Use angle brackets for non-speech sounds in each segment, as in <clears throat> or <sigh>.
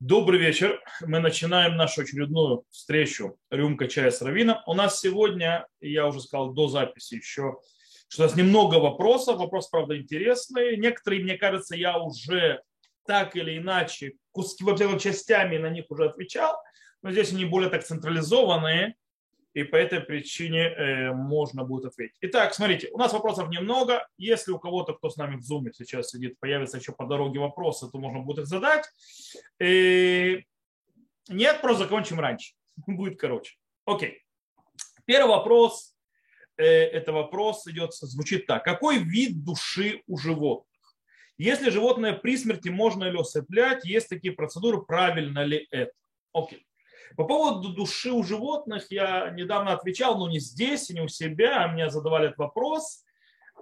Добрый вечер. Мы начинаем нашу очередную встречу «Рюмка чая с Равином». У нас сегодня, я уже сказал до записи еще, что у нас немного вопросов. Вопрос, правда, интересный. Некоторые, мне кажется, я уже так или иначе, куски, во-первых, частями на них уже отвечал, но здесь они более так централизованные, и по этой причине э, можно будет ответить. Итак, смотрите, у нас вопросов немного. Если у кого-то, кто с нами в Zoom сейчас сидит, появится еще по дороге вопросы, то можно будет их задать. И... Нет, просто закончим раньше. <laughs> Будет короче. Окей. Первый вопрос. Э, это вопрос идет, звучит так. Какой вид души у животных? Если животное при смерти можно ли усыплять, есть такие процедуры, правильно ли это? Окей. По поводу души у животных я недавно отвечал, но не здесь, не у себя, а мне задавали этот вопрос.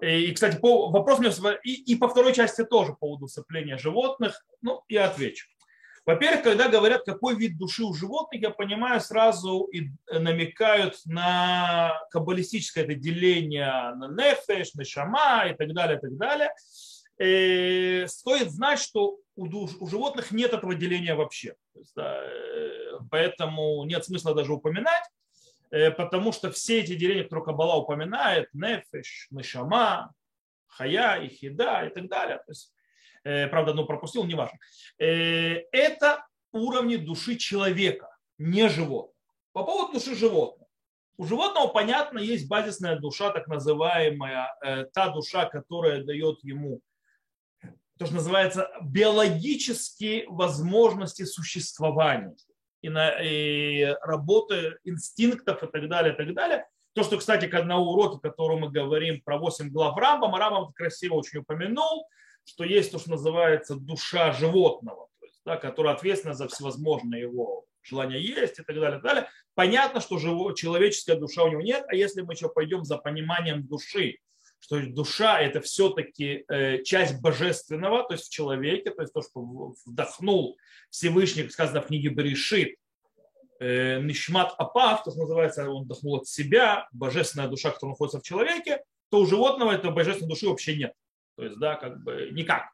И, кстати, по, вопрос мне и, и по второй части тоже по поводу усыпления животных. Ну, я отвечу. Во-первых, когда говорят, какой вид души у животных, я понимаю, сразу и намекают на каббалистическое это деление на нефеш, на шама и так далее, и так далее. Э, стоит знать, что у, у животных нет этого деления вообще. Есть, да, э, поэтому нет смысла даже упоминать, э, потому что все эти деления, которые Кабала упоминает, нефеш, нешама, хая, ихида и так далее, то есть, э, правда, одну пропустил, неважно, это уровни души человека, не животного. По поводу души животного. У животного, понятно, есть базисная душа, так называемая, та душа, которая дает ему то, что называется биологические возможности существования и, на, и работы инстинктов и так далее, и так далее. То, что, кстати, на уроке, который мы говорим про 8 глав Рамбама, Рамбам красиво очень упомянул, что есть то, что называется душа животного, то есть, да, которая ответственна за всевозможные его желания есть и так далее, и так далее. Понятно, что живо, человеческая душа у него нет, а если мы еще пойдем за пониманием души, что душа это все-таки э, часть божественного, то есть в человеке, то есть то, что вдохнул Всевышний, сказано в книге Берешит, э, Нишмат Апав, то, что называется, он вдохнул от себя, божественная душа, которая находится в человеке, то у животного этой божественной души вообще нет. То есть, да, как бы никак.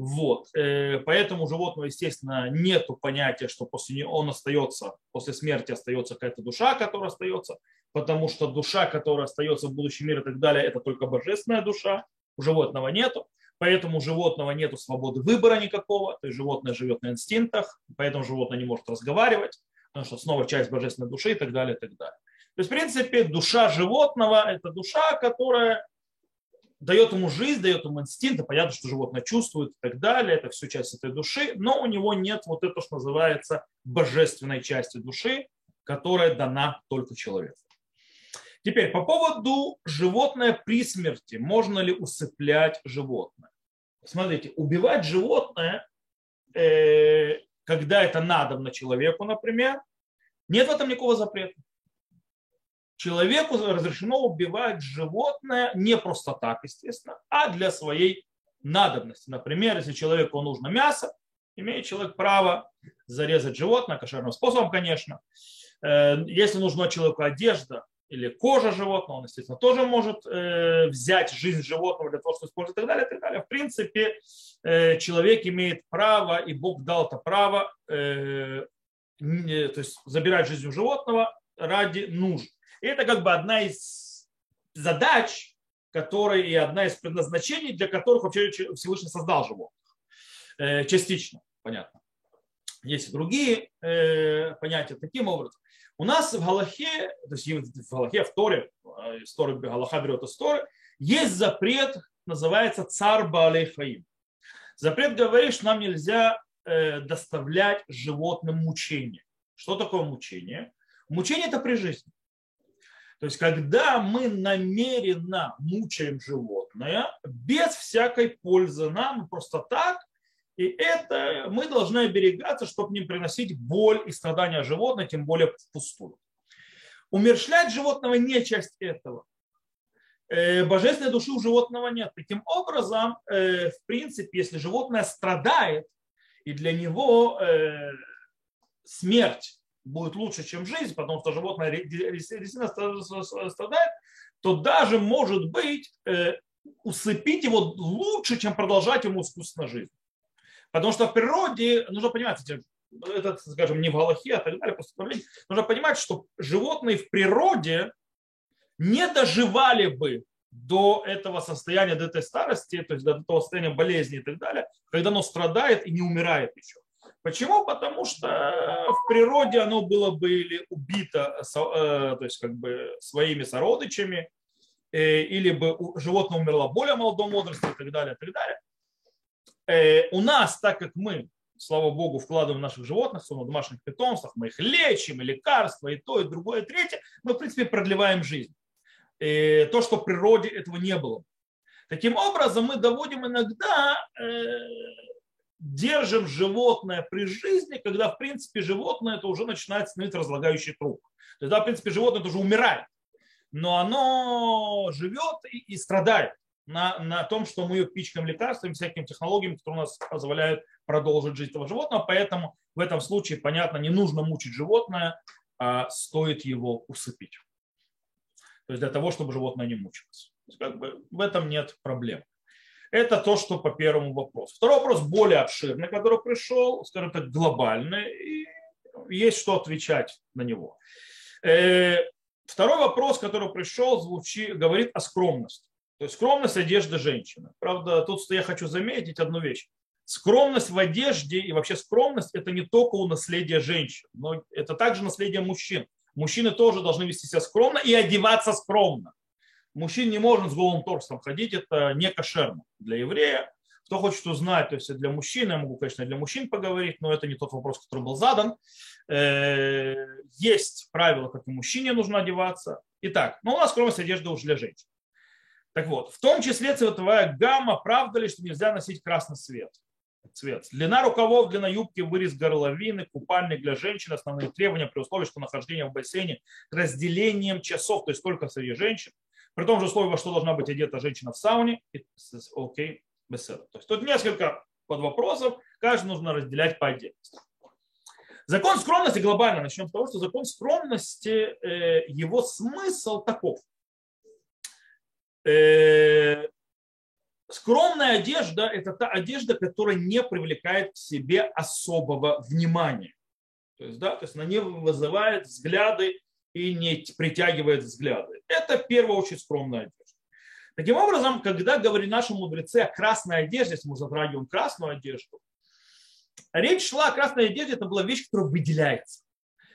Вот. Э, поэтому животного, естественно, нет понятия, что после него он остается, после смерти остается какая-то душа, которая остается, потому что душа, которая остается в будущем мире и так далее, это только божественная душа, у животного нету. Поэтому у животного нет свободы выбора никакого, то есть животное живет на инстинктах, поэтому животное не может разговаривать, потому что снова часть божественной души и так далее, и так далее. То есть, в принципе, душа животного – это душа, которая дает ему жизнь, дает ему инстинкты, понятно, что животное чувствует и так далее, это все часть этой души, но у него нет вот этого, что называется божественной части души, которая дана только человеку. Теперь по поводу животное при смерти. Можно ли усыплять животное? Смотрите, убивать животное, э, когда это надо человеку, например, нет в этом никакого запрета человеку разрешено убивать животное не просто так, естественно, а для своей надобности. Например, если человеку нужно мясо, имеет человек право зарезать животное, кошерным способом, конечно. Э, если нужна человеку одежда или кожа животного, он, естественно, тоже может э, взять жизнь животного для того, чтобы использовать и так далее, и так далее. В принципе, э, человек имеет право, и Бог дал это право, то есть забирать жизнь у животного ради нужд. И это как бы одна из задач, которые и одна из предназначений, для которых вообще Всевышний создал животных. Э, частично, понятно. Есть и другие э, понятия таким образом. У нас в Галахе, то есть в Галахе, в Торе, из Торы Галаха берет из Торы, есть запрет, называется цар Баалейхаим. Запрет говорит, что нам нельзя э, доставлять животным мучение. Что такое мучение? Мучение это при жизни. То есть, когда мы намеренно мучаем животное, без всякой пользы нам, просто так, и это мы должны оберегаться, чтобы не приносить боль и страдания животного, тем более впустую. Умершлять животного не часть этого. Э, божественной души у животного нет. Таким образом, э, в принципе, если животное страдает, и для него э, смерть будет лучше, чем жизнь, потому что животное действительно страдает, то даже, может быть, э, усыпить его лучше, чем продолжать ему искусственно жизнь. Потому что в природе, нужно понимать, это, скажем, не в Галахе, а так далее, просто нужно понимать, что животные в природе не доживали бы до этого состояния, до этой старости, то есть до этого состояния болезни и так далее, когда оно страдает и не умирает еще. Почему? Потому что в природе оно было бы или убито э, то есть как бы своими сородичами, э, или бы животное умерло более молодом возрасте и так далее, и так далее. Э, у нас, так как мы, слава богу, вкладываем в наших животных, в домашних питомцах, мы их лечим, и лекарства, и то, и другое, и третье, мы, в принципе, продлеваем жизнь. И то, что в природе этого не было. Таким образом, мы доводим иногда держим животное при жизни, когда, в принципе, животное это уже начинает становиться разлагающий труп. Тогда, в принципе, животное уже умирает. Но оно живет и, и страдает на, на том, что мы ее пичкаем лекарствами, всякими технологиями, которые у нас позволяют продолжить жизнь этого животного. Поэтому в этом случае, понятно, не нужно мучить животное, а стоит его усыпить. То есть для того, чтобы животное не мучилось. Как бы в этом нет проблем. Это то, что по первому вопросу. Второй вопрос более обширный, который пришел, скажем так, глобальный, и есть что отвечать на него. Э, второй вопрос, который пришел, звучит, говорит о скромности. То есть скромность одежды женщины. Правда, тут я хочу заметить одну вещь. Скромность в одежде и вообще скромность – это не только у наследия женщин, но это также наследие мужчин. Мужчины тоже должны вести себя скромно и одеваться скромно. Мужчин не можно с голым торсом ходить, это не кошерно для еврея. Кто хочет узнать, то есть для мужчин, я могу, конечно, для мужчин поговорить, но это не тот вопрос, который был задан. Э, есть правила, как и мужчине нужно одеваться. Итак, ну у нас скромность одежды уже для женщин. Так вот, в том числе цветовая гамма, правда ли, что нельзя носить красный цвет? цвет. Длина рукавов, длина юбки, вырез горловины, купальник для женщин, основные требования при условии, что нахождение в бассейне разделением часов, то есть только среди женщин, при том же условии, во что должна быть одета женщина в сауне, окей, без То есть тут несколько под вопросов, каждый нужно разделять по отдельности. Закон скромности глобально. Начнем с того, что закон скромности, э, его смысл таков. Э, скромная одежда – это та одежда, которая не привлекает к себе особого внимания. То есть, да, то есть она не вызывает взгляды и не притягивает взгляды. Это в первую очередь скромная одежда. Таким образом, когда говорили наши мудрецы о красной одежде, если мы затрагиваем красную одежду, речь шла о красной одежде, это была вещь, которая выделяется.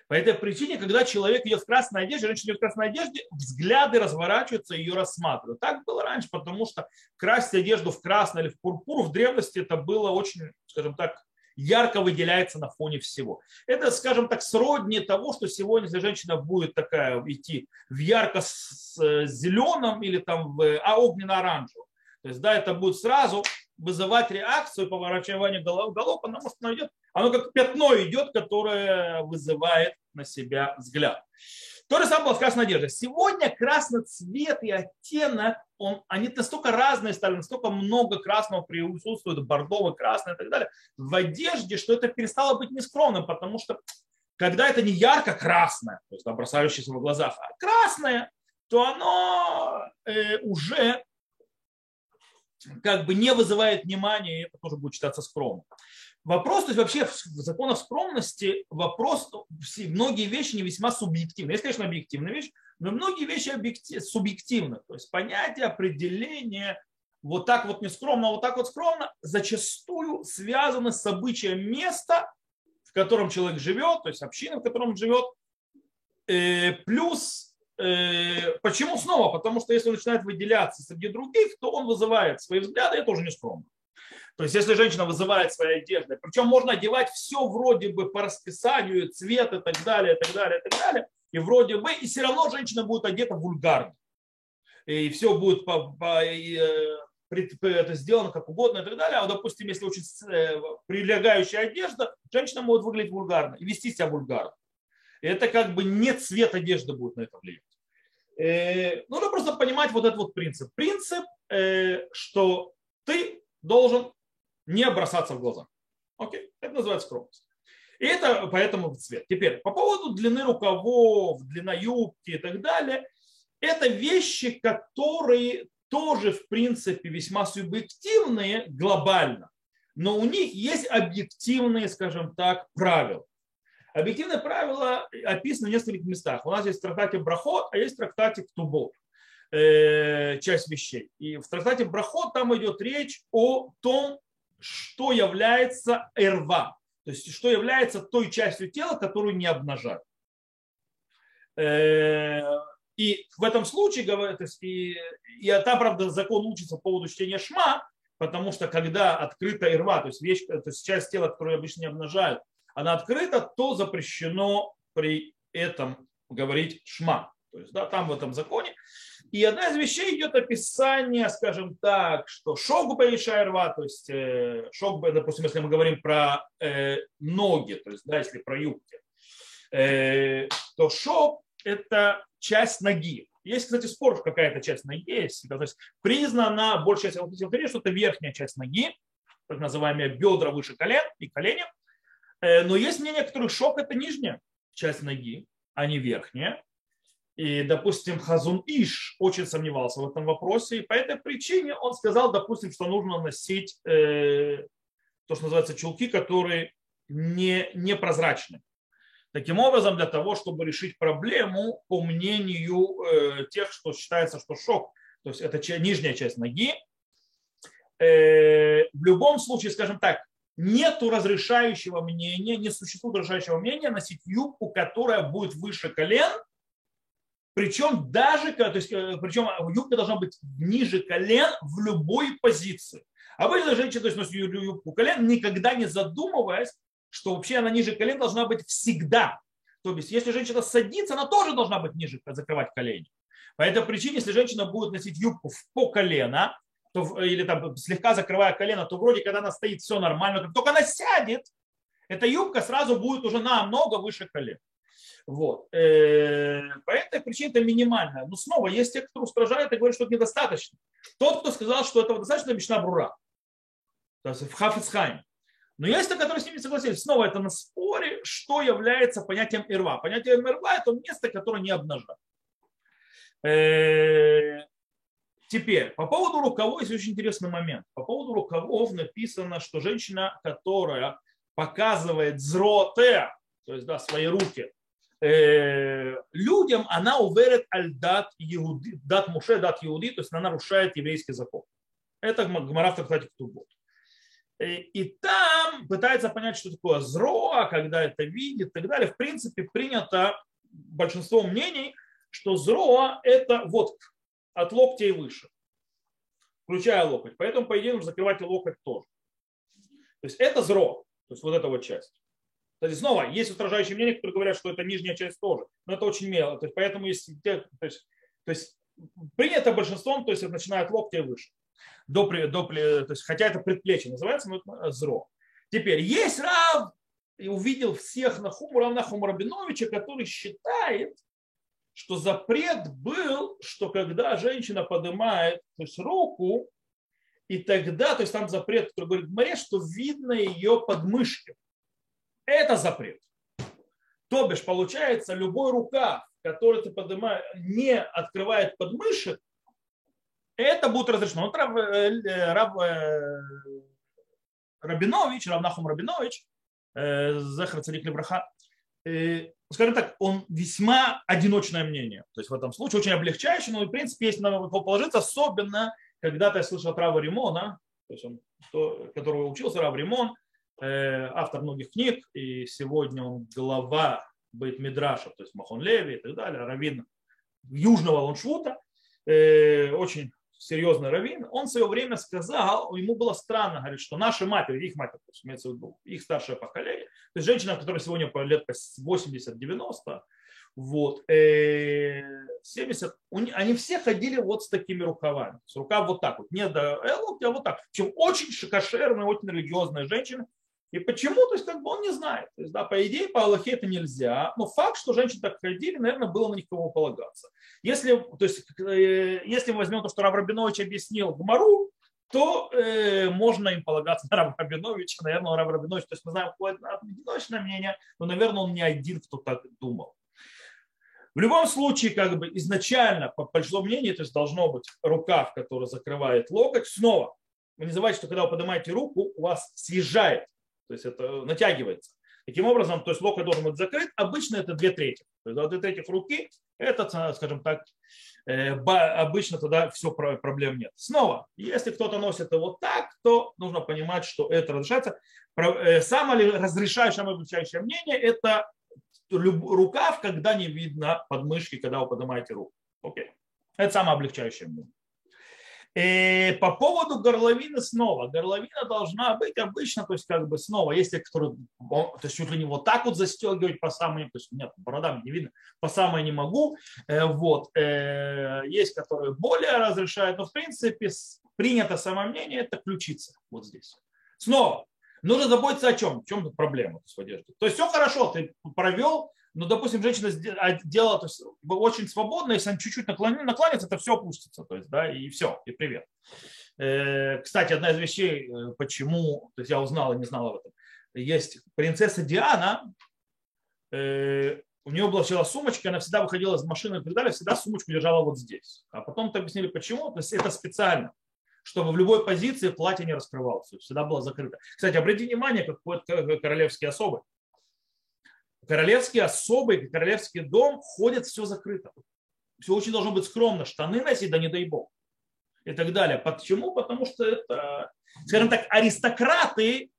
По этой причине, когда человек идет в красной одежде, женщина идет в красной одежде, взгляды разворачиваются и ее рассматривают. Так было раньше, потому что красить одежду в красный или в пурпур в древности это было очень, скажем так, ярко выделяется на фоне всего. Это, скажем так, сродни того, что сегодня, если женщина будет такая идти в ярко-зеленом или там в а огненно-оранжевом, то есть, да, это будет сразу вызывать реакцию поворачивания голов, голов, потому что оно идет, оно как пятно идет, которое вызывает на себя взгляд. То же самое было с красной одеждой. Сегодня красный цвет и оттенок, он, они настолько разные стали, настолько много красного присутствует, бордовый, красный и так далее, в одежде, что это перестало быть нескромным, потому что когда это не ярко-красное, то есть бросающееся в глазах, а красное, то оно э, уже как бы не вызывает внимания, и это тоже будет считаться скромным. Вопрос, то есть вообще в законах скромности вопрос, многие вещи не весьма субъективны. Есть, конечно, объективная вещь, но многие вещи объектив, субъективны. То есть понятие, определение вот так вот не скромно, вот так вот скромно, зачастую связаны с обычаем места, в котором человек живет, то есть община, в котором он живет, э, плюс э, почему снова? Потому что если он начинает выделяться среди других, то он вызывает свои взгляды, это уже не скромно. То есть, если женщина вызывает своей одеждой, причем можно одевать все вроде бы по расписанию, цвет и так далее, и так далее, и так далее, и вроде бы, и все равно женщина будет одета вульгарно. И все будет по, по, и, э, это сделано как угодно и так далее. А, допустим, если очень э, прилегающая одежда, женщина может выглядеть вульгарно и вести себя вульгарно. И это как бы не цвет одежды будет на это влиять. Э, нужно просто понимать вот этот вот принцип. Принцип, что ты должен не бросаться в глаза. Окей, это называется скромность. И это поэтому цвет. Теперь, по поводу длины рукавов, длина юбки и так далее, это вещи, которые тоже, в принципе, весьма субъективные глобально. но у них есть объективные, скажем так, правила. Объективные правила описаны в нескольких местах. У нас есть в трактате Брахот, а есть в трактате Ктубот часть вещей. И в трактате Брахот там идет речь о том, что является эрва, то есть что является той частью тела, которую не обнажают. Э, и в этом случае, то есть, и, и там, правда, закон учится по поводу чтения шма, потому что когда открыта ирва, то есть вещь, то есть часть тела, которую обычно не обнажают, она открыта, то запрещено при этом говорить шма. То есть, да, там в этом законе. И одна из вещей идет описание, скажем так, что шогу рва, то есть э, шог, допустим, если мы говорим про э, ноги, то есть, да, если про юбки, э, то шог – это часть ноги. Есть, кстати, спор, какая-то часть ноги есть. То есть признана большая часть алфавита, что это верхняя часть ноги, так называемые бедра выше колен и колени. Э, но есть мнение, которых шок – это нижняя часть ноги, а не верхняя. И, допустим, Хазун Иш очень сомневался в этом вопросе, и по этой причине он сказал, допустим, что нужно носить э, то, что называется чулки, которые не, непрозрачны. Таким образом, для того, чтобы решить проблему, по мнению э, тех, что считается, что шок, то есть это нижняя часть ноги, э, в любом случае, скажем так, нету разрешающего мнения, не существует разрешающего мнения носить юбку, которая будет выше колен, причем даже, то есть, э, причем юбка должна быть ниже колен в любой позиции. Обычно женщина то есть, носит юбку колен, никогда не задумываясь, что вообще она ниже колен должна быть всегда. То есть, если женщина садится, она тоже должна быть ниже, закрывать колени. По этой причине, если женщина будет носить юбку по колено, то, или там слегка закрывая колено, то вроде, когда она стоит, все нормально. Только она сядет, эта юбка сразу будет уже намного выше колен. Вот. Э, по этой причине это минимально. Но снова есть те, кто устражает и говорят, что это недостаточно. Тот, кто сказал, что этого достаточно, Мишна Брура. То есть в Хафицхайме. Но есть те, которые с ними согласились. Снова это на споре, что является понятием ирва. Понятие ирва – это место, которое не обнажает. Э, теперь, по поводу рукавов есть очень интересный момент. По поводу рукавов написано, что женщина, которая показывает зроте, то есть да, свои руки, людям, она уверит аль дат иуди, дат муше, дат иуди, то есть она нарушает еврейский закон. Это Гмара в трактате Ктубот. Э, и там пытается понять, что такое зроа, когда это видит и так далее. В принципе, принято большинство мнений, что зроа – это вот от локтя и выше, включая локоть. Поэтому, по идее, нужно закрывать и локоть тоже. То есть это зро, то есть вот эта вот часть. Кстати, снова, есть устражающие мнения, которые говорят, что это нижняя часть тоже. Но это очень мелко. То есть, поэтому есть, то есть, то есть принято большинством, то есть начиная от локтя и выше до, до, то есть, хотя это предплечье называется, но это зро. Теперь есть Рав, и увидел всех на Хуму, Рав Нахум Рабиновича, который считает, что запрет был, что когда женщина поднимает то есть, руку, и тогда, то есть там запрет, который говорит Маре, что видно ее подмышки. Это запрет. То бишь, получается, любой рукав, который ты поднимаешь, не открывает подмышек, это будет разрешено. Вот Раб, э, Раб э, Рабинович, Равнахум Рабинович, э, Захар Царик Лебраха, скажем так, он весьма одиночное мнение. То есть в этом случае очень облегчающий, но в принципе есть на него положиться, особенно когда-то я слышал от Рава Римона, то есть он, то, которого учился, Рав Римон, автор многих книг, и сегодня он глава Бейт Мидраша, то есть Махон Леви и так далее, раввин Южного Лоншвута, очень серьезный раввин, он в свое время сказал, ему было странно, говорит, что наши матери, их матери, имеется в виду, их старшее поколение, то есть женщина, которая сегодня по лет 80-90, вот, 70, э, они все ходили вот с такими рукавами. С рукав вот так вот, не до локтя, а вот так. Причем очень кошерная, очень религиозная женщина, и почему? То есть как бы он не знает. То есть, да, по идее, по Аллахе это нельзя. Но факт, что женщины так ходили, наверное, было на них кому полагаться. Если, то есть, э, если мы возьмем то, что Рав Рабинович объяснил Гмару, то э, можно им полагаться на Рав Рабиновича. Наверное, Рав Рабинович, то есть мы знаем какое одиночное мнение, но, наверное, он не один, кто так думал. В любом случае, как бы изначально, по большому мнению, то есть должно быть рукав, который закрывает локоть. Снова, вы не забывайте, что когда вы поднимаете руку, у вас съезжает, то есть это натягивается. Таким образом, то есть локоть должен быть закрыт. Обычно это две трети. То есть две трети руки, это, скажем так, э, обычно тогда все проблем нет. Снова, если кто-то носит его так, то нужно понимать, что это разрешается. Э, самое разрешающее, самое облегчающее мнение – это рукав, когда не видно подмышки, когда вы поднимаете руку. Окей. Это самое облегчающее мнение. И э, по поводу горловины снова. Горловина должна быть обычно, то есть как бы снова, если которые, то есть чуть ли не вот так вот застегивать по самой, то есть нет, борода не видно, по самой не могу. Э, вот. Э, есть, которые более разрешают, но в принципе принято самое мнение, это ключица вот здесь. Снова, нужно заботиться о чем? В чем проблема с одеждой? То есть все хорошо, ты провел но, допустим, женщина а, делала то есть, очень свободно, если она чуть-чуть наклонится, это все опустится, то есть, да, и все, и привет. Э, кстати, одна из вещей, э, почему, то есть я узнал и не знал об этом, есть принцесса Диана, э, у нее была сначала сумочка, она всегда выходила из машины и так далее, всегда сумочку держала вот здесь. А потом то объяснили, почему. То есть это специально, чтобы в любой позиции платье не раскрывалось, всегда было закрыто. Кстати, обратите внимание, как ходят королевские особы королевские особые, королевский дом ходят все закрыто. Все очень должно быть скромно. Штаны носить, да не дай бог. И так далее. Почему? Потому что это, скажем так, аристократы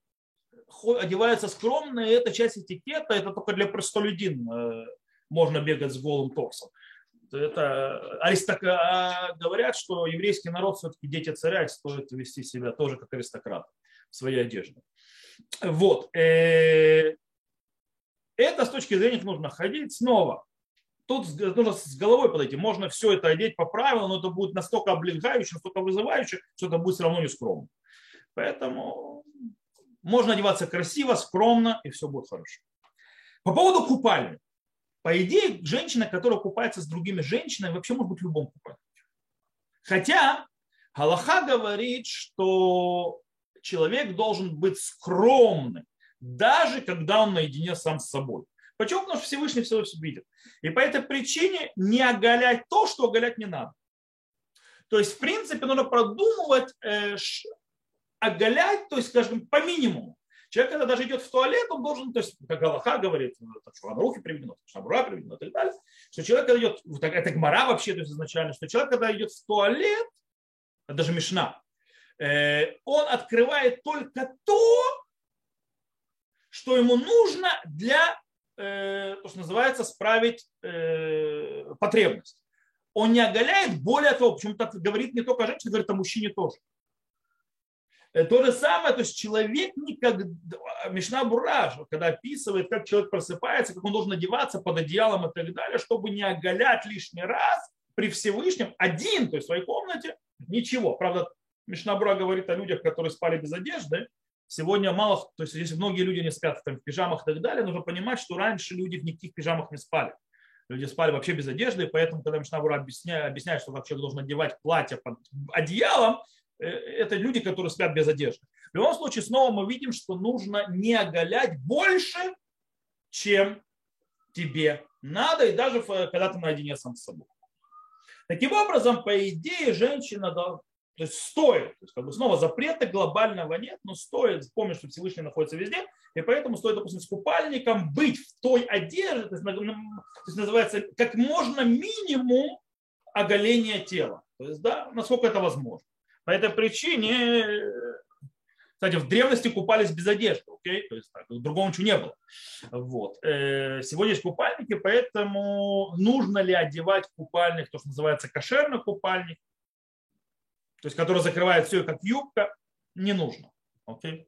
одеваются скромно, и это часть этикета, это только для простолюдин э, можно бегать с голым торсом. Это аристок... А говорят, что еврейский народ все-таки дети царя, и стоит вести себя тоже как аристократ в своей одежде. Вот. Это с точки зрения нужно ходить снова. Тут нужно с головой подойти. Можно все это одеть по правилам, но это будет настолько облегчающее, настолько вызывающе, что это будет все равно не скромно. Поэтому можно одеваться красиво, скромно, и все будет хорошо. По поводу купальни. По идее, женщина, которая купается с другими женщинами, вообще может быть в любом купальнике. Хотя Галаха говорит, что человек должен быть скромным даже когда он наедине сам с собой. Почему? Потому что Всевышний все видит. И по этой причине не оголять то, что оголять не надо. То есть, в принципе, нужно продумывать, э, оголять, то есть, скажем, по минимуму. Человек, когда даже идет в туалет, он должен, то есть, как Галаха говорит, что руки приведено, шабура приведено и так далее, что человек, когда идет, это гмара вообще, то есть изначально, что человек, когда идет в туалет, даже Мишна, э, он открывает только то, что ему нужно для, э, то, что называется, справить э, потребность. Он не оголяет, более того, почему-то говорит не только о женщине, говорит о мужчине тоже. Э, то же самое, то есть человек никогда, Мишна Бураж, когда описывает, как человек просыпается, как он должен одеваться под одеялом и так далее, чтобы не оголять лишний раз при Всевышнем один, то есть в своей комнате, ничего. Правда, Мишна Бура говорит о людях, которые спали без одежды, Сегодня мало, то есть если многие люди не спят там, в пижамах и так далее, нужно понимать, что раньше люди в никаких пижамах не спали. Люди спали вообще без одежды, и поэтому, когда Мишнабура объясняет, объясняет, что вообще должен одевать платье под одеялом, э, это люди, которые спят без одежды. В любом случае, снова мы видим, что нужно не оголять больше, чем тебе надо, и даже когда ты наедине сам с собой. Таким образом, по идее, женщина то есть стоит. То есть, как бы снова запрета глобального нет, но стоит помнить, что Всевышний находится везде, и поэтому стоит, допустим, с купальником быть в той одежде, то есть, называется как можно минимум оголения тела. То есть, да, насколько это возможно. По этой причине, кстати, в древности купались без одежды, окей? то есть так, другого ничего не было. Вот. Э, сегодня есть купальники, поэтому нужно ли одевать купальник, то, что называется кошерный купальник, то есть который закрывает все как юбка, не нужно. Okay?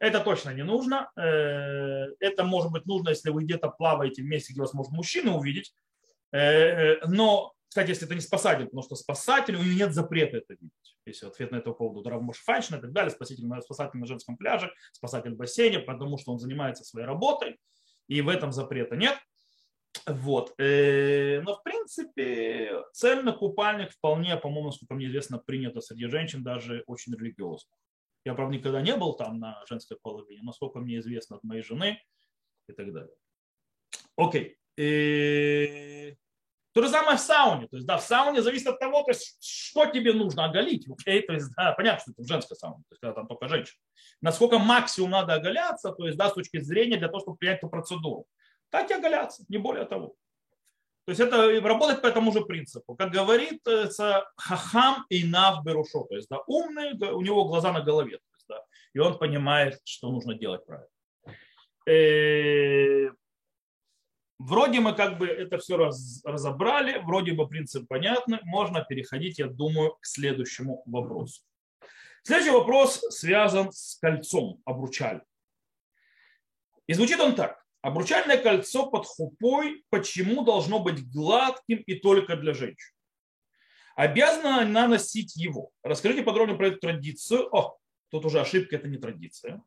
Это точно не нужно. Э, это может быть нужно, если вы где-то плаваете в месте, где вас может мужчина увидеть. Э, э, но, кстати, если это не спасатель, потому что спасатель, у него нет запрета это видеть. Если ответ на это поводу Равмуш Фаншин и так далее, спасатель, спасатель на женском пляже, спасатель в бассейне, потому что он занимается своей работой, и в этом запрета нет. Вот. Э, но, в принципе, цельный купальник вполне, по-моему, насколько мне известно, принято среди женщин, даже очень религиозно. Я, правда, никогда не был там на женской половине, но сколько мне известно от моей жены и так далее. Окей. И... Э, То же самое в сауне. То есть, да, в сауне зависит от того, то есть, что тебе нужно оголить. Окей? То есть, да, понятно, что это в женской сауне, то есть, когда там только женщина. Насколько максимум надо оголяться, то есть, да, с точки зрения для того, чтобы принять эту процедуру. Так и оголяться, не более того. То есть это работает по тому же принципу. Как говорится, хахам и нав берушо. То есть да, умный, у него глаза на голове. То есть, да, и он понимает, что нужно делать правильно. Э, вроде мы как бы это все раз, разобрали, вроде бы принцип понятный. Можно переходить, я думаю, к следующему вопросу. Следующий вопрос связан с кольцом обручальным. И звучит он так. Обручальное кольцо под хупой почему должно быть гладким и только для женщин? Обязана она носить его. Расскажите подробнее про эту традицию. О, тут уже ошибка, это не традиция.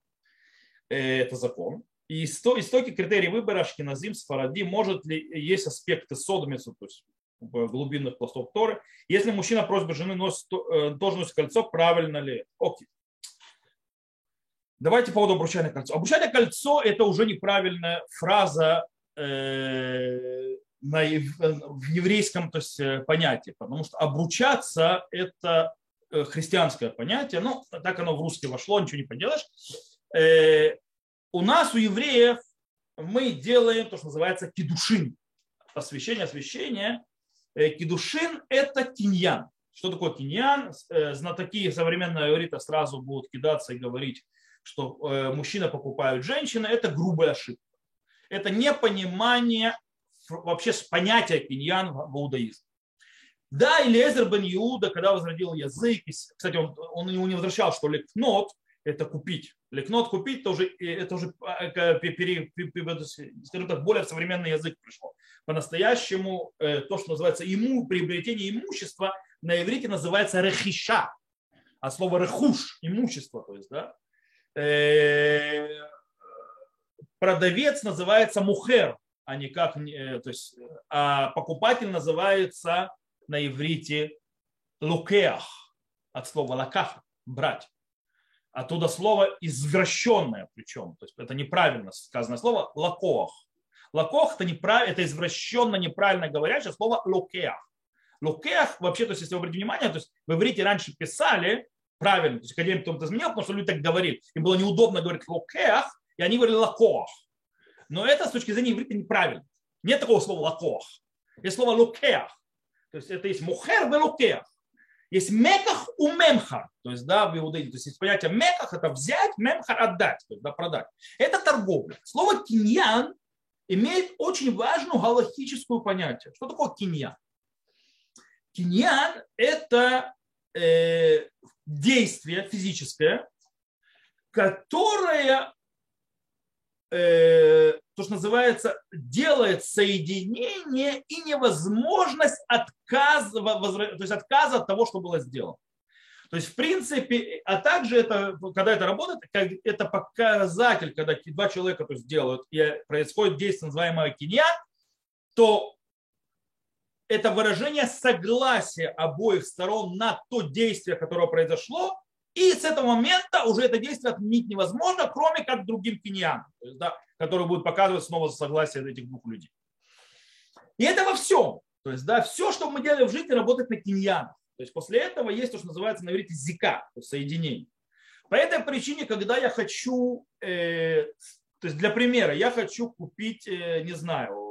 Э, это закон. И истоки критерий выбора Ашкиназим, Сфаради, может ли есть аспекты содомиса, то есть глубинных пластов Торы. Если мужчина просьбы жены носит, э, должен носить кольцо, правильно ли? Окей. Давайте по поводу обручальное кольцо. Обручальное кольцо – это уже неправильная фраза э, на, в еврейском то есть, э, понятии, потому что обручаться – это э, христианское понятие, ну, так оно в русский вошло, ничего не поделаешь. Э, у нас, у евреев, мы делаем то, что называется кедушин, освящение, освящение. Э, кедушин – это киньян. Что такое киньян? Знатоки современного иврита сразу будут кидаться и говорить, что э, мужчина покупают женщина, это грубая ошибка. Это непонимание вообще понятия киньян в иудаизме. Да, Элиезер бен Иуда, когда возродил язык, кстати, он, он ему не возвращал, что лекнот – это купить. Лекнот купить, это уже, это уже э, пере, скажем так, более современный язык пришло. По-настоящему э, то, что называется иму, приобретение имущества, на иврите называется рехиша, от слова рехуш, имущество, то есть, да, Э, продавец называется мухер, а не как, э, то есть, а покупатель называется на иврите лукеах, от слова лаках, брать. Оттуда слово извращенное причем, то есть это неправильно сказанное слово лакоах. Лакох это, неправ... это извращенно неправильно говорящее слово лукеах. Лукеах вообще, то есть если вы обратите внимание, то есть в иврите раньше писали правильно. То есть академик потом это изменил, потому что люди так говорили. Им было неудобно говорить локеах, и они говорили лакоах. Но это с точки зрения иврита неправильно. Нет такого слова лакоах. Есть слово лукеах. То есть это есть мухер в лукеах. Есть меках у мемхар. То есть, да, в иудаизме. То есть, есть понятие меках, это взять, мемхар отдать, то есть, да, продать. Это торговля. Слово киньян имеет очень важную галактическую понятие. Что такое киньян? Киньян – это действие физическое, которое, э, то, что называется, делает соединение и невозможность отказа, то есть отказа от того, что было сделано. То есть, в принципе, а также это, когда это работает, это показатель, когда два человека то есть, делают, и происходит действие, называемое кинья, то это выражение согласия обоих сторон на то действие, которое произошло, и с этого момента уже это действие отменить невозможно, кроме как другим киньянам, да, которые будут показывать снова согласие этих двух людей. И это во всем. То есть, да, все, что мы делаем в жизни, работает на киньянах. То есть после этого есть то, что называется на иврите зика, то есть соединение. По этой причине, когда я хочу, э, то есть для примера, я хочу купить, э, не знаю,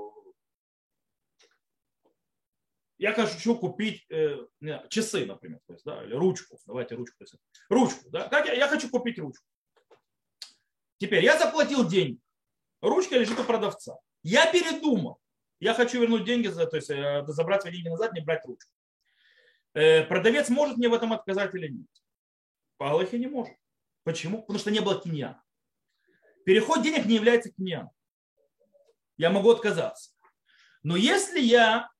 я хочу купить э, часы, например, то есть, да, или ручку. Давайте ручку. Есть, ручку, да. Как я, я хочу купить ручку. Теперь я заплатил деньги. Ручка лежит у продавца. Я передумал. Я хочу вернуть деньги, за, то есть э, забрать свои деньги назад, не брать ручку. Э, продавец может мне в этом отказать или нет? По не может. Почему? Потому что не было киньяна. Переход денег не является киньяном. Я могу отказаться. Но если я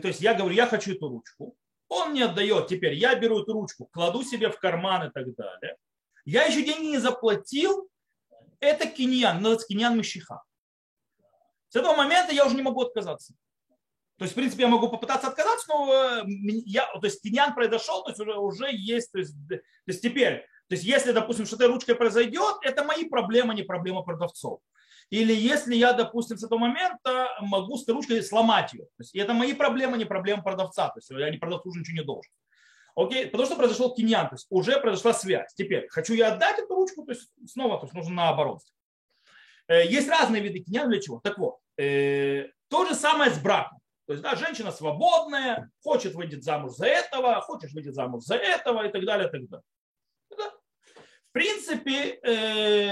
то есть я говорю, я хочу эту ручку, он мне отдает, теперь я беру эту ручку, кладу себе в карман и так далее. Я еще деньги не заплатил, это киньян, называется киньян мещиха. С этого момента я уже не могу отказаться. То есть, в принципе, я могу попытаться отказаться, но э, я, то есть киньян произошел, то есть уже, уже есть, то есть, то есть теперь, то есть если, допустим, что-то ручкой произойдет, это мои проблемы, а не проблема продавцов. Или если я, допустим, с этого момента могу с ручкой сломать ее. То есть это мои проблемы, не проблемы продавца. То есть я не продавцу уже ничего не должен. Окей? Потому что произошел киньян, то есть уже произошла связь. Теперь, хочу я отдать эту ручку, то есть снова, то есть нужно наоборот. Э, есть разные виды киньян для чего. Так вот, э, то же самое с браком. То есть, да, женщина свободная, хочет выйти замуж за этого, хочешь выйти замуж за этого и так далее, и так далее. Да. В принципе, э,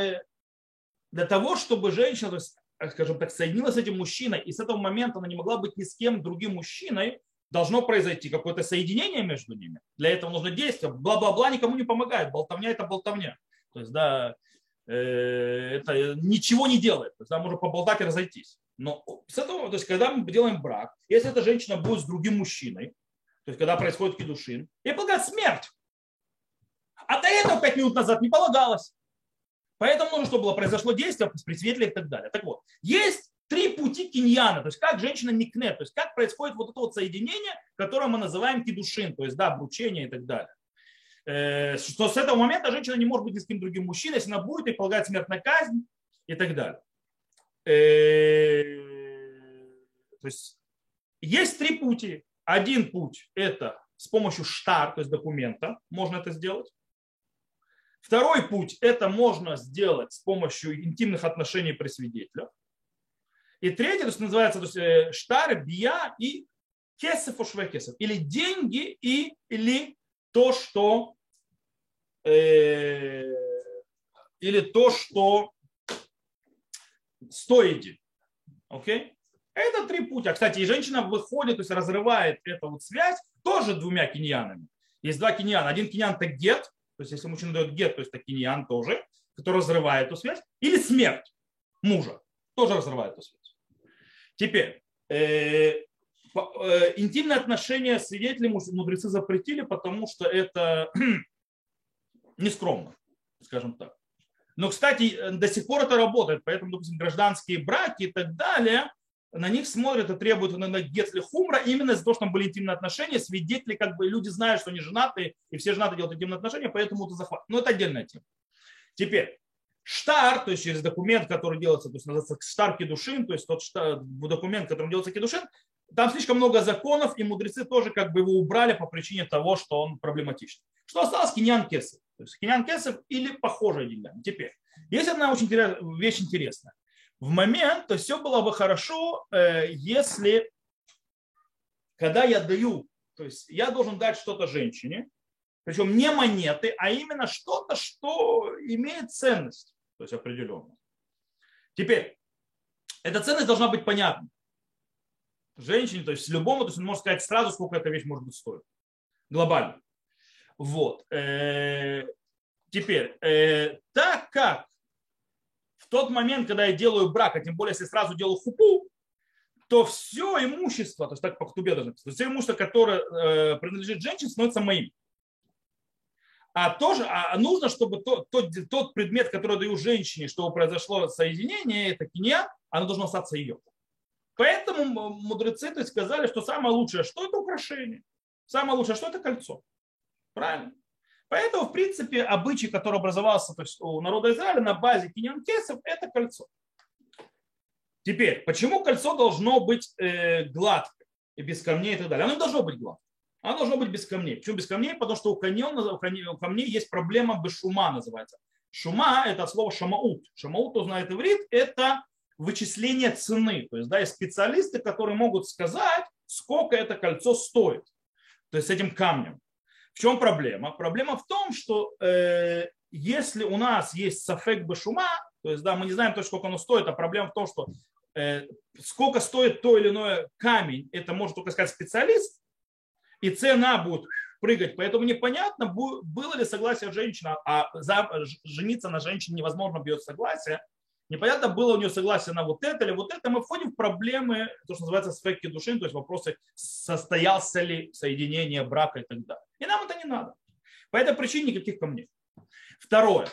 для того, чтобы женщина, то есть, скажем так, соединилась с этим мужчиной, и с этого момента она не могла быть ни с кем другим мужчиной, должно произойти какое-то соединение между ними. Для этого нужно действие. Бла-бла-бла никому не помогает. Болтовня – это болтовня. То есть, да, э, это ничего не делает. То есть, да, можно поболтать и разойтись. Но с этого, то есть, когда мы делаем брак, если эта женщина будет с другим мужчиной, то есть, когда происходит кедушин, ей полагает смерть. А до этого пять минут назад не полагалось. Поэтому нужно, чтобы было произошло действие при светле и так далее. Так вот, есть три пути киньяна, то есть как женщина никнет, то есть как происходит вот это вот соединение, которое мы называем кидушин, то есть да, обручение и так далее. Э, что с этого момента женщина не может быть ни с кем другим мужчиной, если она будет, и полагает смертная казнь и так далее. Э, то есть есть три пути. Один путь – это с помощью штар, то есть документа, можно это сделать. Второй путь – это можно сделать с помощью интимных отношений при свидетелях. И третий, то есть называется то есть, э, штар, бия и кесов кесов. Или деньги и, или то, что э, или то, что стоите. Окей? Это три пути. Кстати, и женщина выходит, то есть разрывает эту вот связь тоже двумя киньянами. Есть два киньяна. Один киньян это гет, то есть если мужчина дает гет, то есть это киньян тоже, который разрывает эту связь. Или смерть мужа тоже разрывает эту связь. Теперь, э, э, интимные отношения свидетелей мудрецы запретили, потому что это <clears throat> нескромно, скажем так. Но, кстати, до сих пор это работает, поэтому, допустим, гражданские браки и так далее, на них смотрят и требуют иногда гетли хумра именно из-за того, что там были интимные отношения, свидетели, как бы люди знают, что они женаты, и все женаты делают интимные отношения, поэтому это захват. Но это отдельная тема. Теперь, штар, то есть через документ, который делается, то есть называется штар кедушин, то есть тот штар, документ, которым делается кедушин, там слишком много законов, и мудрецы тоже как бы его убрали по причине того, что он проблематичный. Что осталось? Киньян кесов. То есть киньян кесов или похожие деньгами. Теперь, есть одна очень вещь интересная. В момент, то все было бы хорошо, э, если, когда я даю, то есть я должен дать что-то женщине, причем не монеты, а именно что-то, что имеет ценность то есть определенно. Теперь, эта ценность должна быть понятна. Женщине, то есть любому, то есть он может сказать сразу, сколько эта вещь может быть стоит. Глобально. Вот. Э, теперь, э, так как в тот момент, когда я делаю брак, а тем более, если сразу делаю хупу, то все имущество, то есть так по ктубе даже, все имущество, которое э, принадлежит женщине, становится моим. А тоже а нужно, чтобы тот, тот, тот предмет, который даю женщине, чтобы произошло соединение, это кинья, оно должно остаться ее. Поэтому мудрецы то сказали, что самое лучшее, что это украшение. Самое лучшее, что это кольцо. Правильно? Поэтому, в принципе, обычай, который образовался то есть, у народа Израиля на базе киньян кесов, это кольцо. Теперь, почему кольцо должно быть э, гладкое и без камней и так далее? Оно должно быть гладкое. Оно должно быть без камней. Почему без камней? Потому что у камней, у камней есть проблема без шума называется. Шума – это от слова шамаут. Шамаут, кто знает иврит, это вычисление цены. То есть да, есть специалисты, которые могут сказать, сколько это кольцо стоит. То есть с этим камнем. В чем проблема? Проблема в том, что э, если у нас есть сафек бешума, то есть да, мы не знаем точно, сколько оно стоит, а проблема в том, что э, сколько стоит то или иное камень, это может только сказать специалист, и цена будет прыгать. Поэтому непонятно, было ли согласие женщины, а за, жениться на женщине невозможно без согласия. Непонятно, было у нее согласие на вот это или вот это. Мы входим в проблемы, то, что называется сфекки души, то есть вопросы, состоялся ли соединение брака и так далее. И нам это не надо. По этой причине никаких камней. Второе.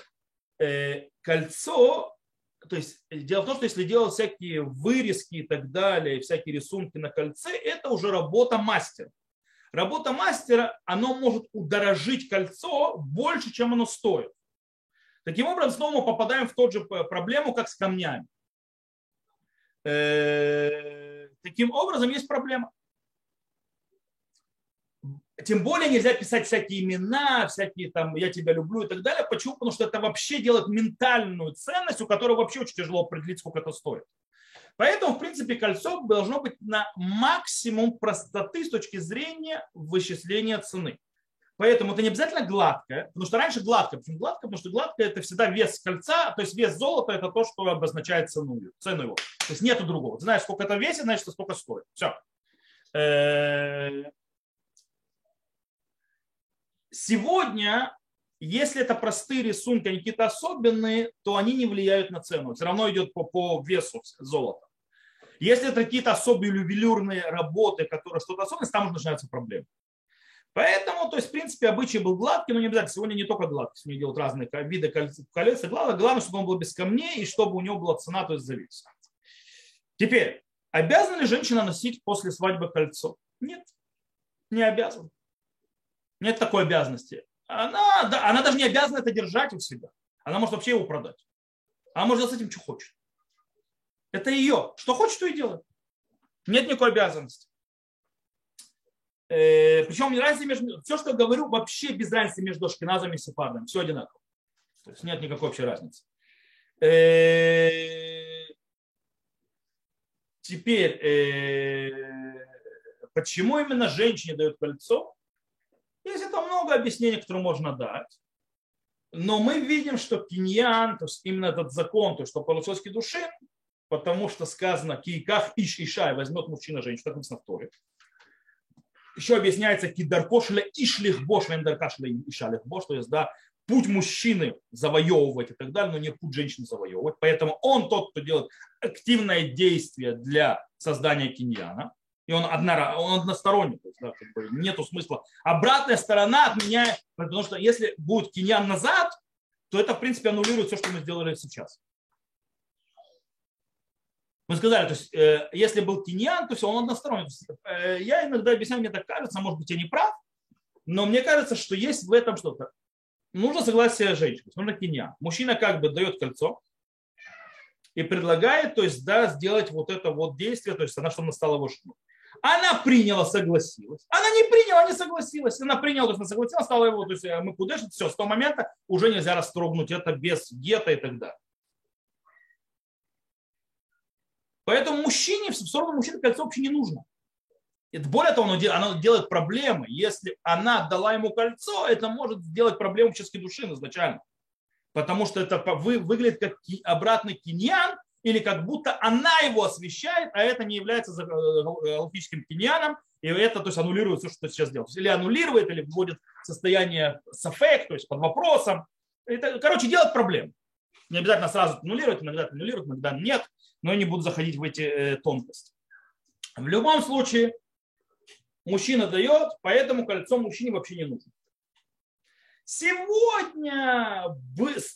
Э, кольцо, то есть дело в том, что если делать всякие вырезки и так далее, всякие рисунки на кольце, это уже работа мастера. Работа мастера, оно может удорожить кольцо больше, чем оно стоит. Таким образом, снова мы попадаем в ту же проблему, как с камнями. Э, таким образом, есть проблема. Тем более нельзя писать всякие имена, всякие там «я тебя люблю» и так далее. Почему? Потому что это вообще делает ментальную ценность, у которой вообще очень тяжело определить, сколько это стоит. Поэтому, в принципе, кольцо должно быть на максимум простоты с точки зрения вычисления цены. Поэтому это не обязательно гладкое, потому что раньше гладкое. Почему гладкое? Потому что гладкое это всегда вес кольца, то есть вес золота это то, что обозначает цену, цену его. То есть нету другого. Ты знаешь, сколько это весит, значит, сколько стоит. Все. Э, сегодня, если это простые рисунки, они какие-то особенные, то они не влияют на цену. Все равно идет по, по весу золота. Если это какие-то особые ювелирные работы, которые что-то особенное, там уже начинаются проблемы. Поэтому, то есть, в принципе, обычай был гладкий, но не обязательно. Сегодня не только гладкий, сегодня делают разные виды колец. Главное, главное, чтобы он был без камней и чтобы у него была цена, то есть завис. Теперь, обязана ли женщина носить после свадьбы кольцо? Нет, не обязана. Нет такой обязанности. Она, да, она даже не обязана это держать у себя. Она может вообще его продать. Она может с этим, что хочет. Это ее. Что хочет, то и делает. Нет никакой обязанности. Э, причем разница между, все, что я говорю, вообще без разницы между ашкеназами и сефардами. Все одинаково. То есть нет никакой общей разницы. Э, теперь, э, почему именно женщине дают кольцо? Есть это много объяснений, которые можно дать. Но мы видим, что киньян, то есть именно этот закон, то, есть, что получилось кедушин, потому что сказано киках иш ишай, возьмет мужчина женщину, так написано в Торе еще объясняется кидаркошля ишлих бош вендаркашля ишалих бош, то есть, да, путь мужчины завоевывать и так далее, но не путь женщины завоевывать. Поэтому он тот, кто делает активное действие для создания киньяна, и он, одна, он односторонний, то есть, да, как бы нету смысла. Обратная сторона отменяет, потому что если будет киньян назад, то это, в принципе, аннулирует все, что мы сделали сейчас. Мы сказали, то есть, э, если был киньян, то все, он односторонний. Э, я иногда объясняю, мне так кажется, может быть, я не прав, но мне кажется, что есть в этом что-то. Нужно согласие женщины, нужно киньян. Мужчина как бы дает кольцо и предлагает, то есть, да, сделать вот это вот действие, то есть она, чтобы она стала его женой. Она приняла, согласилась. Она не приняла, не согласилась. Она приняла, то есть она согласилась, стала его, то есть э, мы куда все, с того момента уже нельзя растрогнуть это без гета и так далее. Поэтому мужчине, в сторону мужчины кольцо вообще не нужно. Это, более того, оно делает проблемы. Если она дала ему кольцо, это может сделать проблему в человеческой душе изначально. Потому что это вы, выглядит как обратный киньян, или как будто она его освещает, а это не является галактическим э, киньяном, и это то есть, аннулирует все, что сейчас делает. Или аннулирует, или вводит состояние сафек, то есть под вопросом. Это, короче, делает проблему. Не обязательно сразу аннулировать, иногда аннулируют, иногда нет но не буду заходить в эти э, тонкости. В любом случае, мужчина дает, поэтому кольцо мужчине вообще не нужно. Сегодня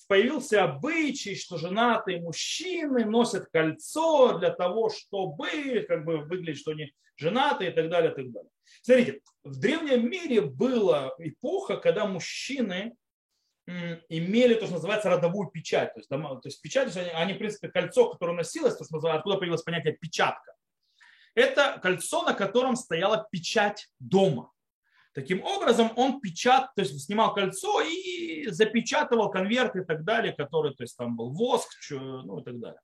появился обычай, что женатые мужчины носят кольцо для того, чтобы как бы выглядеть, что они женаты и так далее, и так далее. Смотрите, в древнем мире была эпоха, когда мужчины имели то, что называется родовую печать. То есть, то есть печать, то есть они, они, в принципе, кольцо, которое носилось, то, что называется, откуда появилось понятие печатка. Это кольцо, на котором стояла печать дома. Таким образом, он печат, то есть снимал кольцо и запечатывал конверт и так далее, который, то есть там был воск, ну и так далее.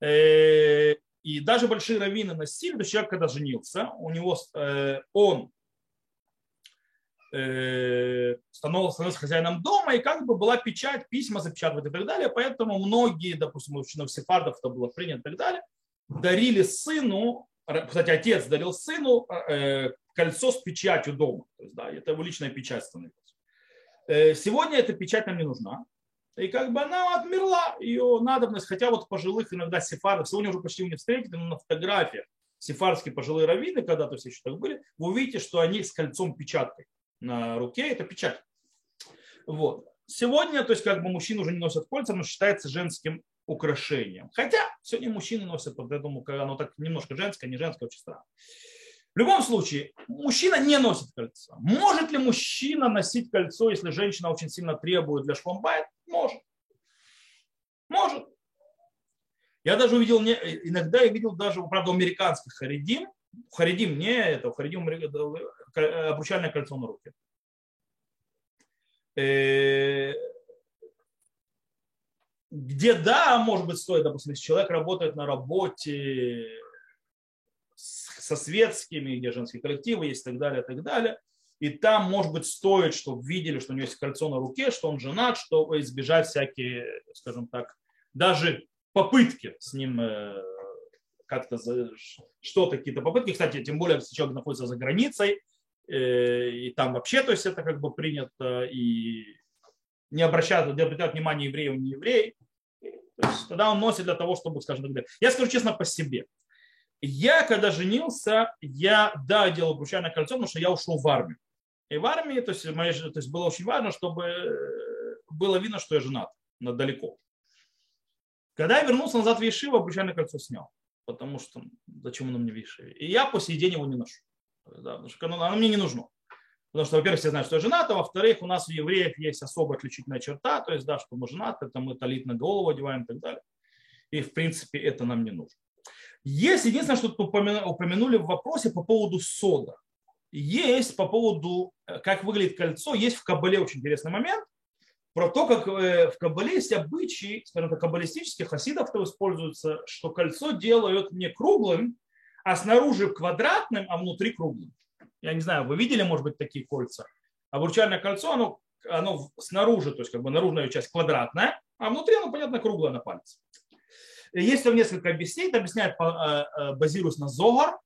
Э, и даже большие раввины носили, то есть человек, когда женился, у него, э, он становился хозяином дома, и как бы была печать, письма запечатывать и так далее. Поэтому многие, допустим, в сефардов это было принято и так далее, дарили сыну, кстати, отец дарил сыну э, кольцо с печатью дома. То есть, да, это его личная печать становилась. Э, сегодня эта печать нам не нужна. И как бы она отмерла, ее надобность, хотя вот пожилых иногда сефардов, сегодня уже почти не встретите, но на фотографиях сефардские пожилые раввины, когда-то все еще так были, вы увидите, что они с кольцом печаткой на руке, это печать. Вот. Сегодня, то есть как бы мужчины уже не носят кольца, но считается женским украшением. Хотя сегодня мужчины носят, вот я оно так немножко женское, не женское, очень странно. В любом случае, мужчина не носит кольца. Может ли мужчина носить кольцо, если женщина очень сильно требует для шламбайт? Может. Может. Я даже увидел, иногда я видел даже, правда, у американских харидим, харидим не это, харидим обручальное кольцо на руке. Э, где да, может быть, стоит, допустим, если человек работает на работе со светскими, где женские коллективы есть и так далее, и так далее, и там, может быть, стоит, чтобы видели, что у него есть кольцо на руке, что он женат, чтобы избежать всякие, скажем так, даже попытки с ним э, как-то что-то, какие-то попытки. Кстати, тем более, если человек находится за границей, э, и там вообще, то есть это как бы принято, и не обращают, не обращают внимания евреев, не евреи. То есть тогда он носит для того, чтобы, скажем так, я скажу честно по себе. Я, когда женился, я, да, делал обручальное кольцо, потому что я ушел в армию. И в армии, то есть, моей, то есть было очень важно, чтобы э, было видно, что я женат далеко. Когда я вернулся назад в Ешиву, обручальное кольцо снял. Потому что зачем оно мне в Ешиве? И я по сей день его не ношу. Да, потому что оно, оно мне не нужно. Потому что, во-первых, все знают, что я женат, а во-вторых, у нас у евреев есть особо отличительная черта, то есть, да, что мы женаты, это мы талит на голову одеваем и так далее. И, в принципе, это нам не нужно. Есть единственное, что упомянули в вопросе по поводу сода. Есть по поводу, э, как выглядит кольцо, есть в Кабале очень интересный момент про то, как э, в Кабале есть обычаи, скажем так, каббалистических хасидов, то используется, что кольцо делают не круглым, а снаружи квадратным, а внутри круглым. Я не знаю, вы видели, может быть, такие кольца? Обручальное кольцо, оно, оно снаружи, то есть как бы наружная часть квадратная, а внутри оно, понятно, круглое на пальце. Есть там несколько объяснений, объясняют, э, э, базируясь на Зогар.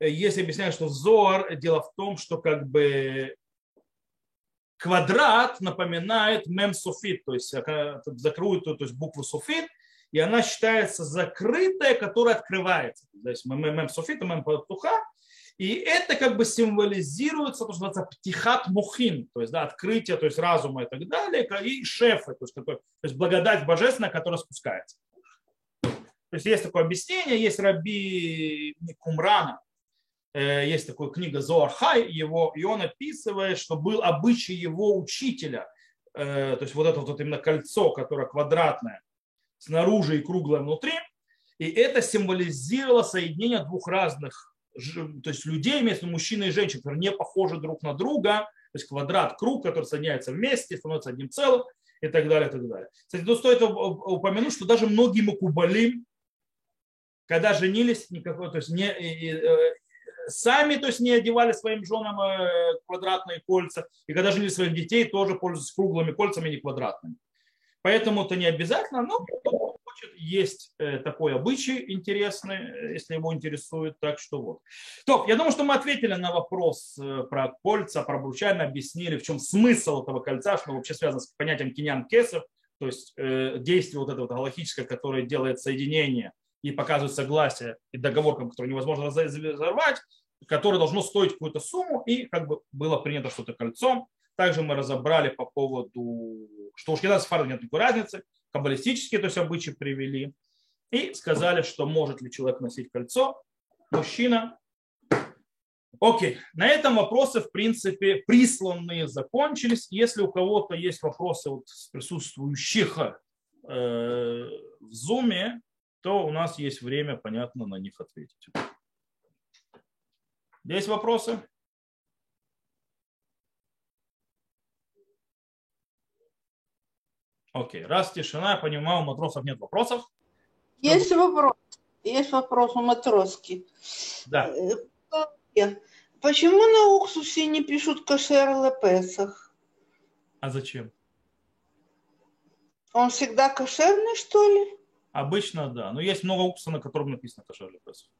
Есть объясняют, что Зогар, дело в том, что как бы квадрат напоминает мем софит, то есть э, закрытую то есть букву софит, и она считается закрытая, которая открывается. То есть мем софит, мем патуха, и это как бы символизируется, то, что называется птихат мухин, то есть да, открытие, то есть разума и так далее, и шефы, то есть, то есть благодать божественная, которая спускается. То есть есть такое объяснение, есть Раби Кумрана, э, есть такая книга Зоархай, его, и он описывает, что был обычай его учителя, э, то есть вот это вот именно кольцо, которое квадратное, снаружи и круглое внутри, и это символизировало соединение двух разных то есть людей, вместо мужчины и женщин, которые не похожи друг на друга, то есть квадрат, круг, который соединяется вместе, становится одним целым и так далее, и так далее. Кстати, тут стоит упомянуть, что даже многие макубалим, когда женились, никакой, то есть не, э, сами то есть не одевали своим женам э, квадратные кольца, и когда женились своих детей, тоже пользуются круглыми кольцами, не квадратными. Поэтому это не обязательно, но кто хочет, есть э, такой обычай интересный, если его интересует. Так что вот. То, я думаю, что мы ответили на вопрос про кольца, про обручальное, объяснили, в чем смысл этого кольца, что вообще связано с понятием кинян кесов, то есть действие вот этого вот галактическое, которое делает соединение и показывают согласие и договор, который невозможно разорвать, которое должно стоить какую-то сумму, и как бы было принято что-то кольцом. Также мы разобрали по поводу, что у шкида с нет никакой разницы, каббалистические то есть обычаи привели, и сказали, что может ли человек носить кольцо, мужчина. Окей, на этом вопросы, в принципе, присланные закончились. Если у кого-то есть вопросы вот с присутствующих э, в Зуме, то у нас есть время, понятно, на них ответить. Есть вопросы? Окей, раз тишина, я понимаю, у матросов нет вопросов. Есть вопрос. Есть вопрос у матроски. Да. Э, почему на уксусе не пишут кошер лепесах? А зачем? Он всегда кошерный, что ли? Обычно да. Но есть много уксуса, на котором написано кошер лепес.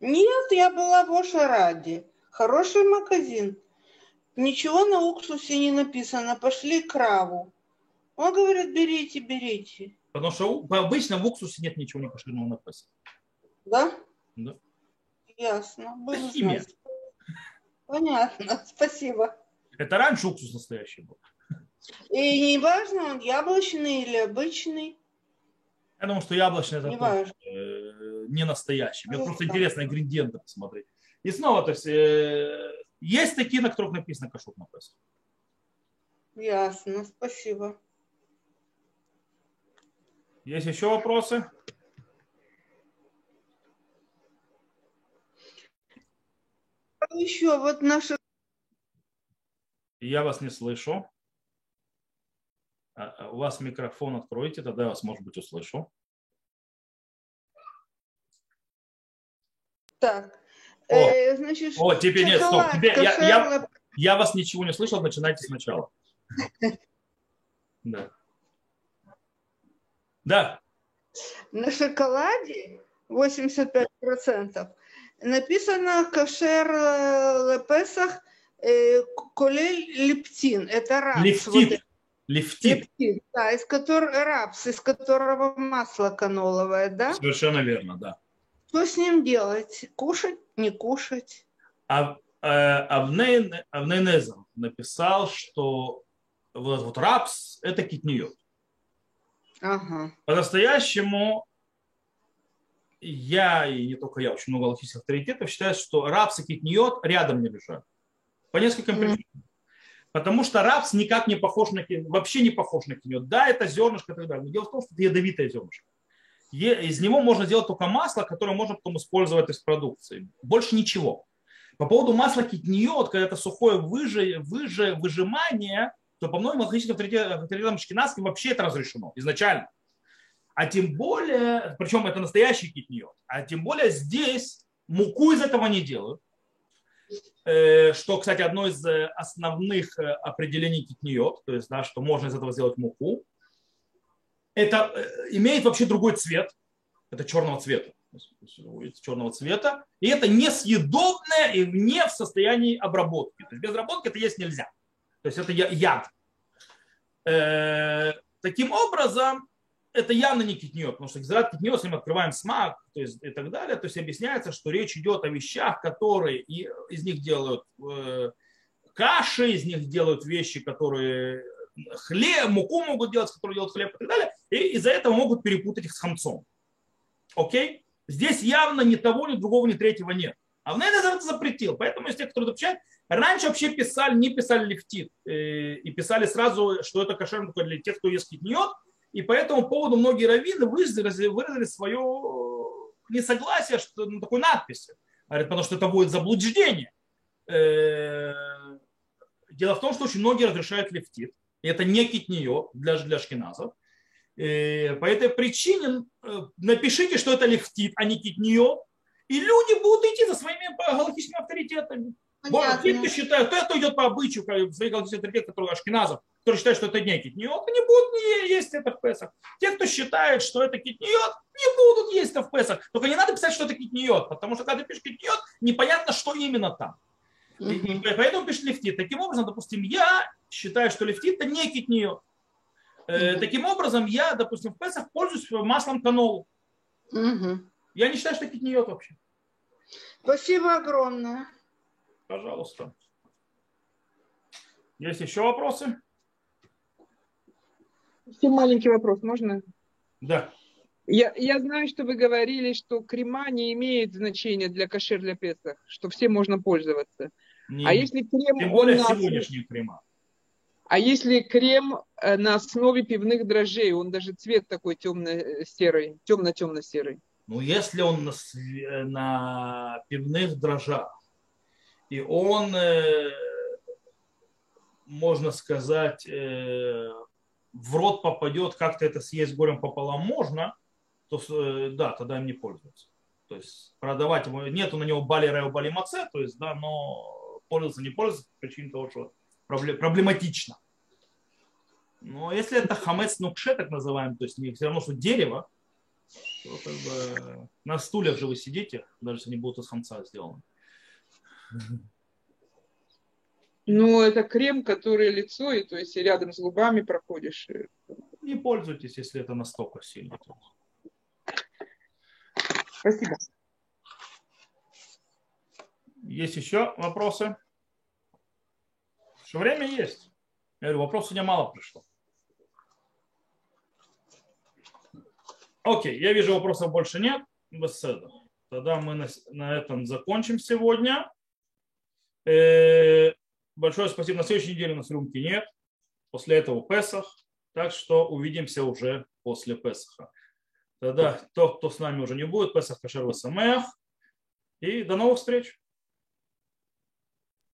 Нет, я была в Ошараде. Хороший магазин. Ничего на уксусе не написано. Пошли к Раву. Он говорит, берите, берите. Потому что обычно в уксусе нет ничего не кошерного написано. Да? Да. Ясно. Буду Химия. Знать. Понятно. <laughs> Спасибо. Это раньше уксус настоящий был. И не важно, он яблочный или обычный. Я думаю, что яблочный это не, тоже, э, не настоящий. Мне просто интересно ингредиенты посмотреть. И снова, то есть, э, есть такие, на которых написано кашук написано. Ясно, спасибо. Есть еще вопросы? Ну, еще вот наши. Я вас не слышу. А, а, у вас микрофон откройте, тогда я вас, может быть, услышу. Так. О, э, значит, о теперь нет, стоп. Теперь я, я, я вас ничего не слышал, начинайте сначала. <laughs> Да. Да, на шоколаде 85% написано кошер э, лепесах э, колель лептин. Это рапс. вот лифтит. этот Лифтит. лептин, да, из которого рапс, из которого масло каноловое, да? Совершенно верно, да. Что с ним делать? Кушать, не кушать? А, э, Авней, Авней Незер написал, что вот, вот рапс – это китниот. Ага. По-настоящему я, и не только я, очень много логических авторитетов считают, что рапс и китниот рядом не лежат. По нескольким Мгм. причинам. Потому что рапс никак не похож на ки- вообще не похож на киньот. Да, это зернышко и так далее. Но дело в том, что это ядовитое зернышко. Из него можно сделать только масло, которое можно потом использовать из продукции. Больше ничего. По поводу масла китниот, когда это сухое выже, выже, выжимание, то по многим логическим авторитетам шкинавским вообще это разрешено изначально. А тем более, причем это настоящий китниот, а тем более здесь муку из этого не делают. Э, Что, кстати, одно из э, основных э, определений китниот, то есть, да, что можно из этого сделать муку. Это имеет вообще другой цвет, это черного цвета, черного цвета, и это несъедобное и не в состоянии обработки. То есть без обработки это есть нельзя. То есть это яд. Э, Таким образом, это явно не китниот, потому что гзерат китниот, если мы открываем смак то есть, и так далее, то есть объясняется, что речь идет о вещах, которые и из них делают э, каши, из них делают вещи, которые хлеб, муку могут делать, которые делают хлеб и так далее, и из-за этого могут перепутать их с хамцом. Окей? Здесь явно ни того, ни другого, ни третьего нет. А в Нейнезер это запретил. Поэтому из тех, кто запрещает, раньше вообще писали, не писали лифтит. э, И писали сразу, что это кошерно только для тех, кто ест китниот. И по этому поводу многие раввины выразили, выразили свое несогласие что, на такой надписи. Говорят, потому что это будет заблуждение. Э, Дело в том, что очень многие разрешают лифтит. И это не китниот для, для шкиназов. Э, По этой причине напишите, что это лифтит, а не китниот. И люди будут идти за своими галактическими авторитетами. Те, кто считает, кто идет по обычаю, как свои галактические авторитеты, которые ашкеназов, которые считают, что это не китниот, они будут есть это в Песах. Те, кто считает, что это китниот, не будут есть это в Песах. Только не надо писать, что это китниот, потому что когда ты пишешь китниот, непонятно, что именно там. И- и поэтому пишет лифтит. Таким образом, допустим, я считаю, что лифтит это не китниот. Э, Мгм. Таким образом, я, допустим, в Песах пользуюсь маслом канолу. Мгм. Я не считаю, что это китниот вообще. Спасибо огромное. Пожалуйста. Есть еще вопросы? Еще маленький вопрос, можно? Да. Я, я знаю, что вы говорили, что крема не имеет значения для кошер для Песах, что все можно пользоваться. Не- А если крем, Тем более на, сегодняшние крема. а если крем э, на основе пивных дрожжей, он даже цвет такой темно-серый, темно-темно-серый. Ну, если он на, све- на пивных дрожжах, и он, э, можно сказать, э, в рот попадет, как-то это съесть горем пополам можно, то э, да, тогда им не пользуются. То есть продавать его, нету на него бали рео бали маце, то есть, да, но пользоваться не пользоваться по причине того, что пробле- проблематично. Но если это хамец нукше, так называемый, то есть все равно, что дерево, то как бы на стульях же вы сидите, даже если они будут из хамца сделаны. Ну, это крем, который лицо, и то есть и рядом с губами проходишь. Не пользуйтесь, если это настолько сильно. Спасибо. Есть еще вопросы? Что время есть. Я говорю, вопросов сегодня мало пришло. Окей, я вижу, вопросов больше нет. Беседа. Тогда мы на, этом закончим сегодня. Э, большое спасибо. На следующей неделе у нас рюмки нет. После этого Песах. Так что увидимся уже после Песаха. Тогда тот, кто с нами уже не будет, Песах Кашер Самех. И до новых встреч.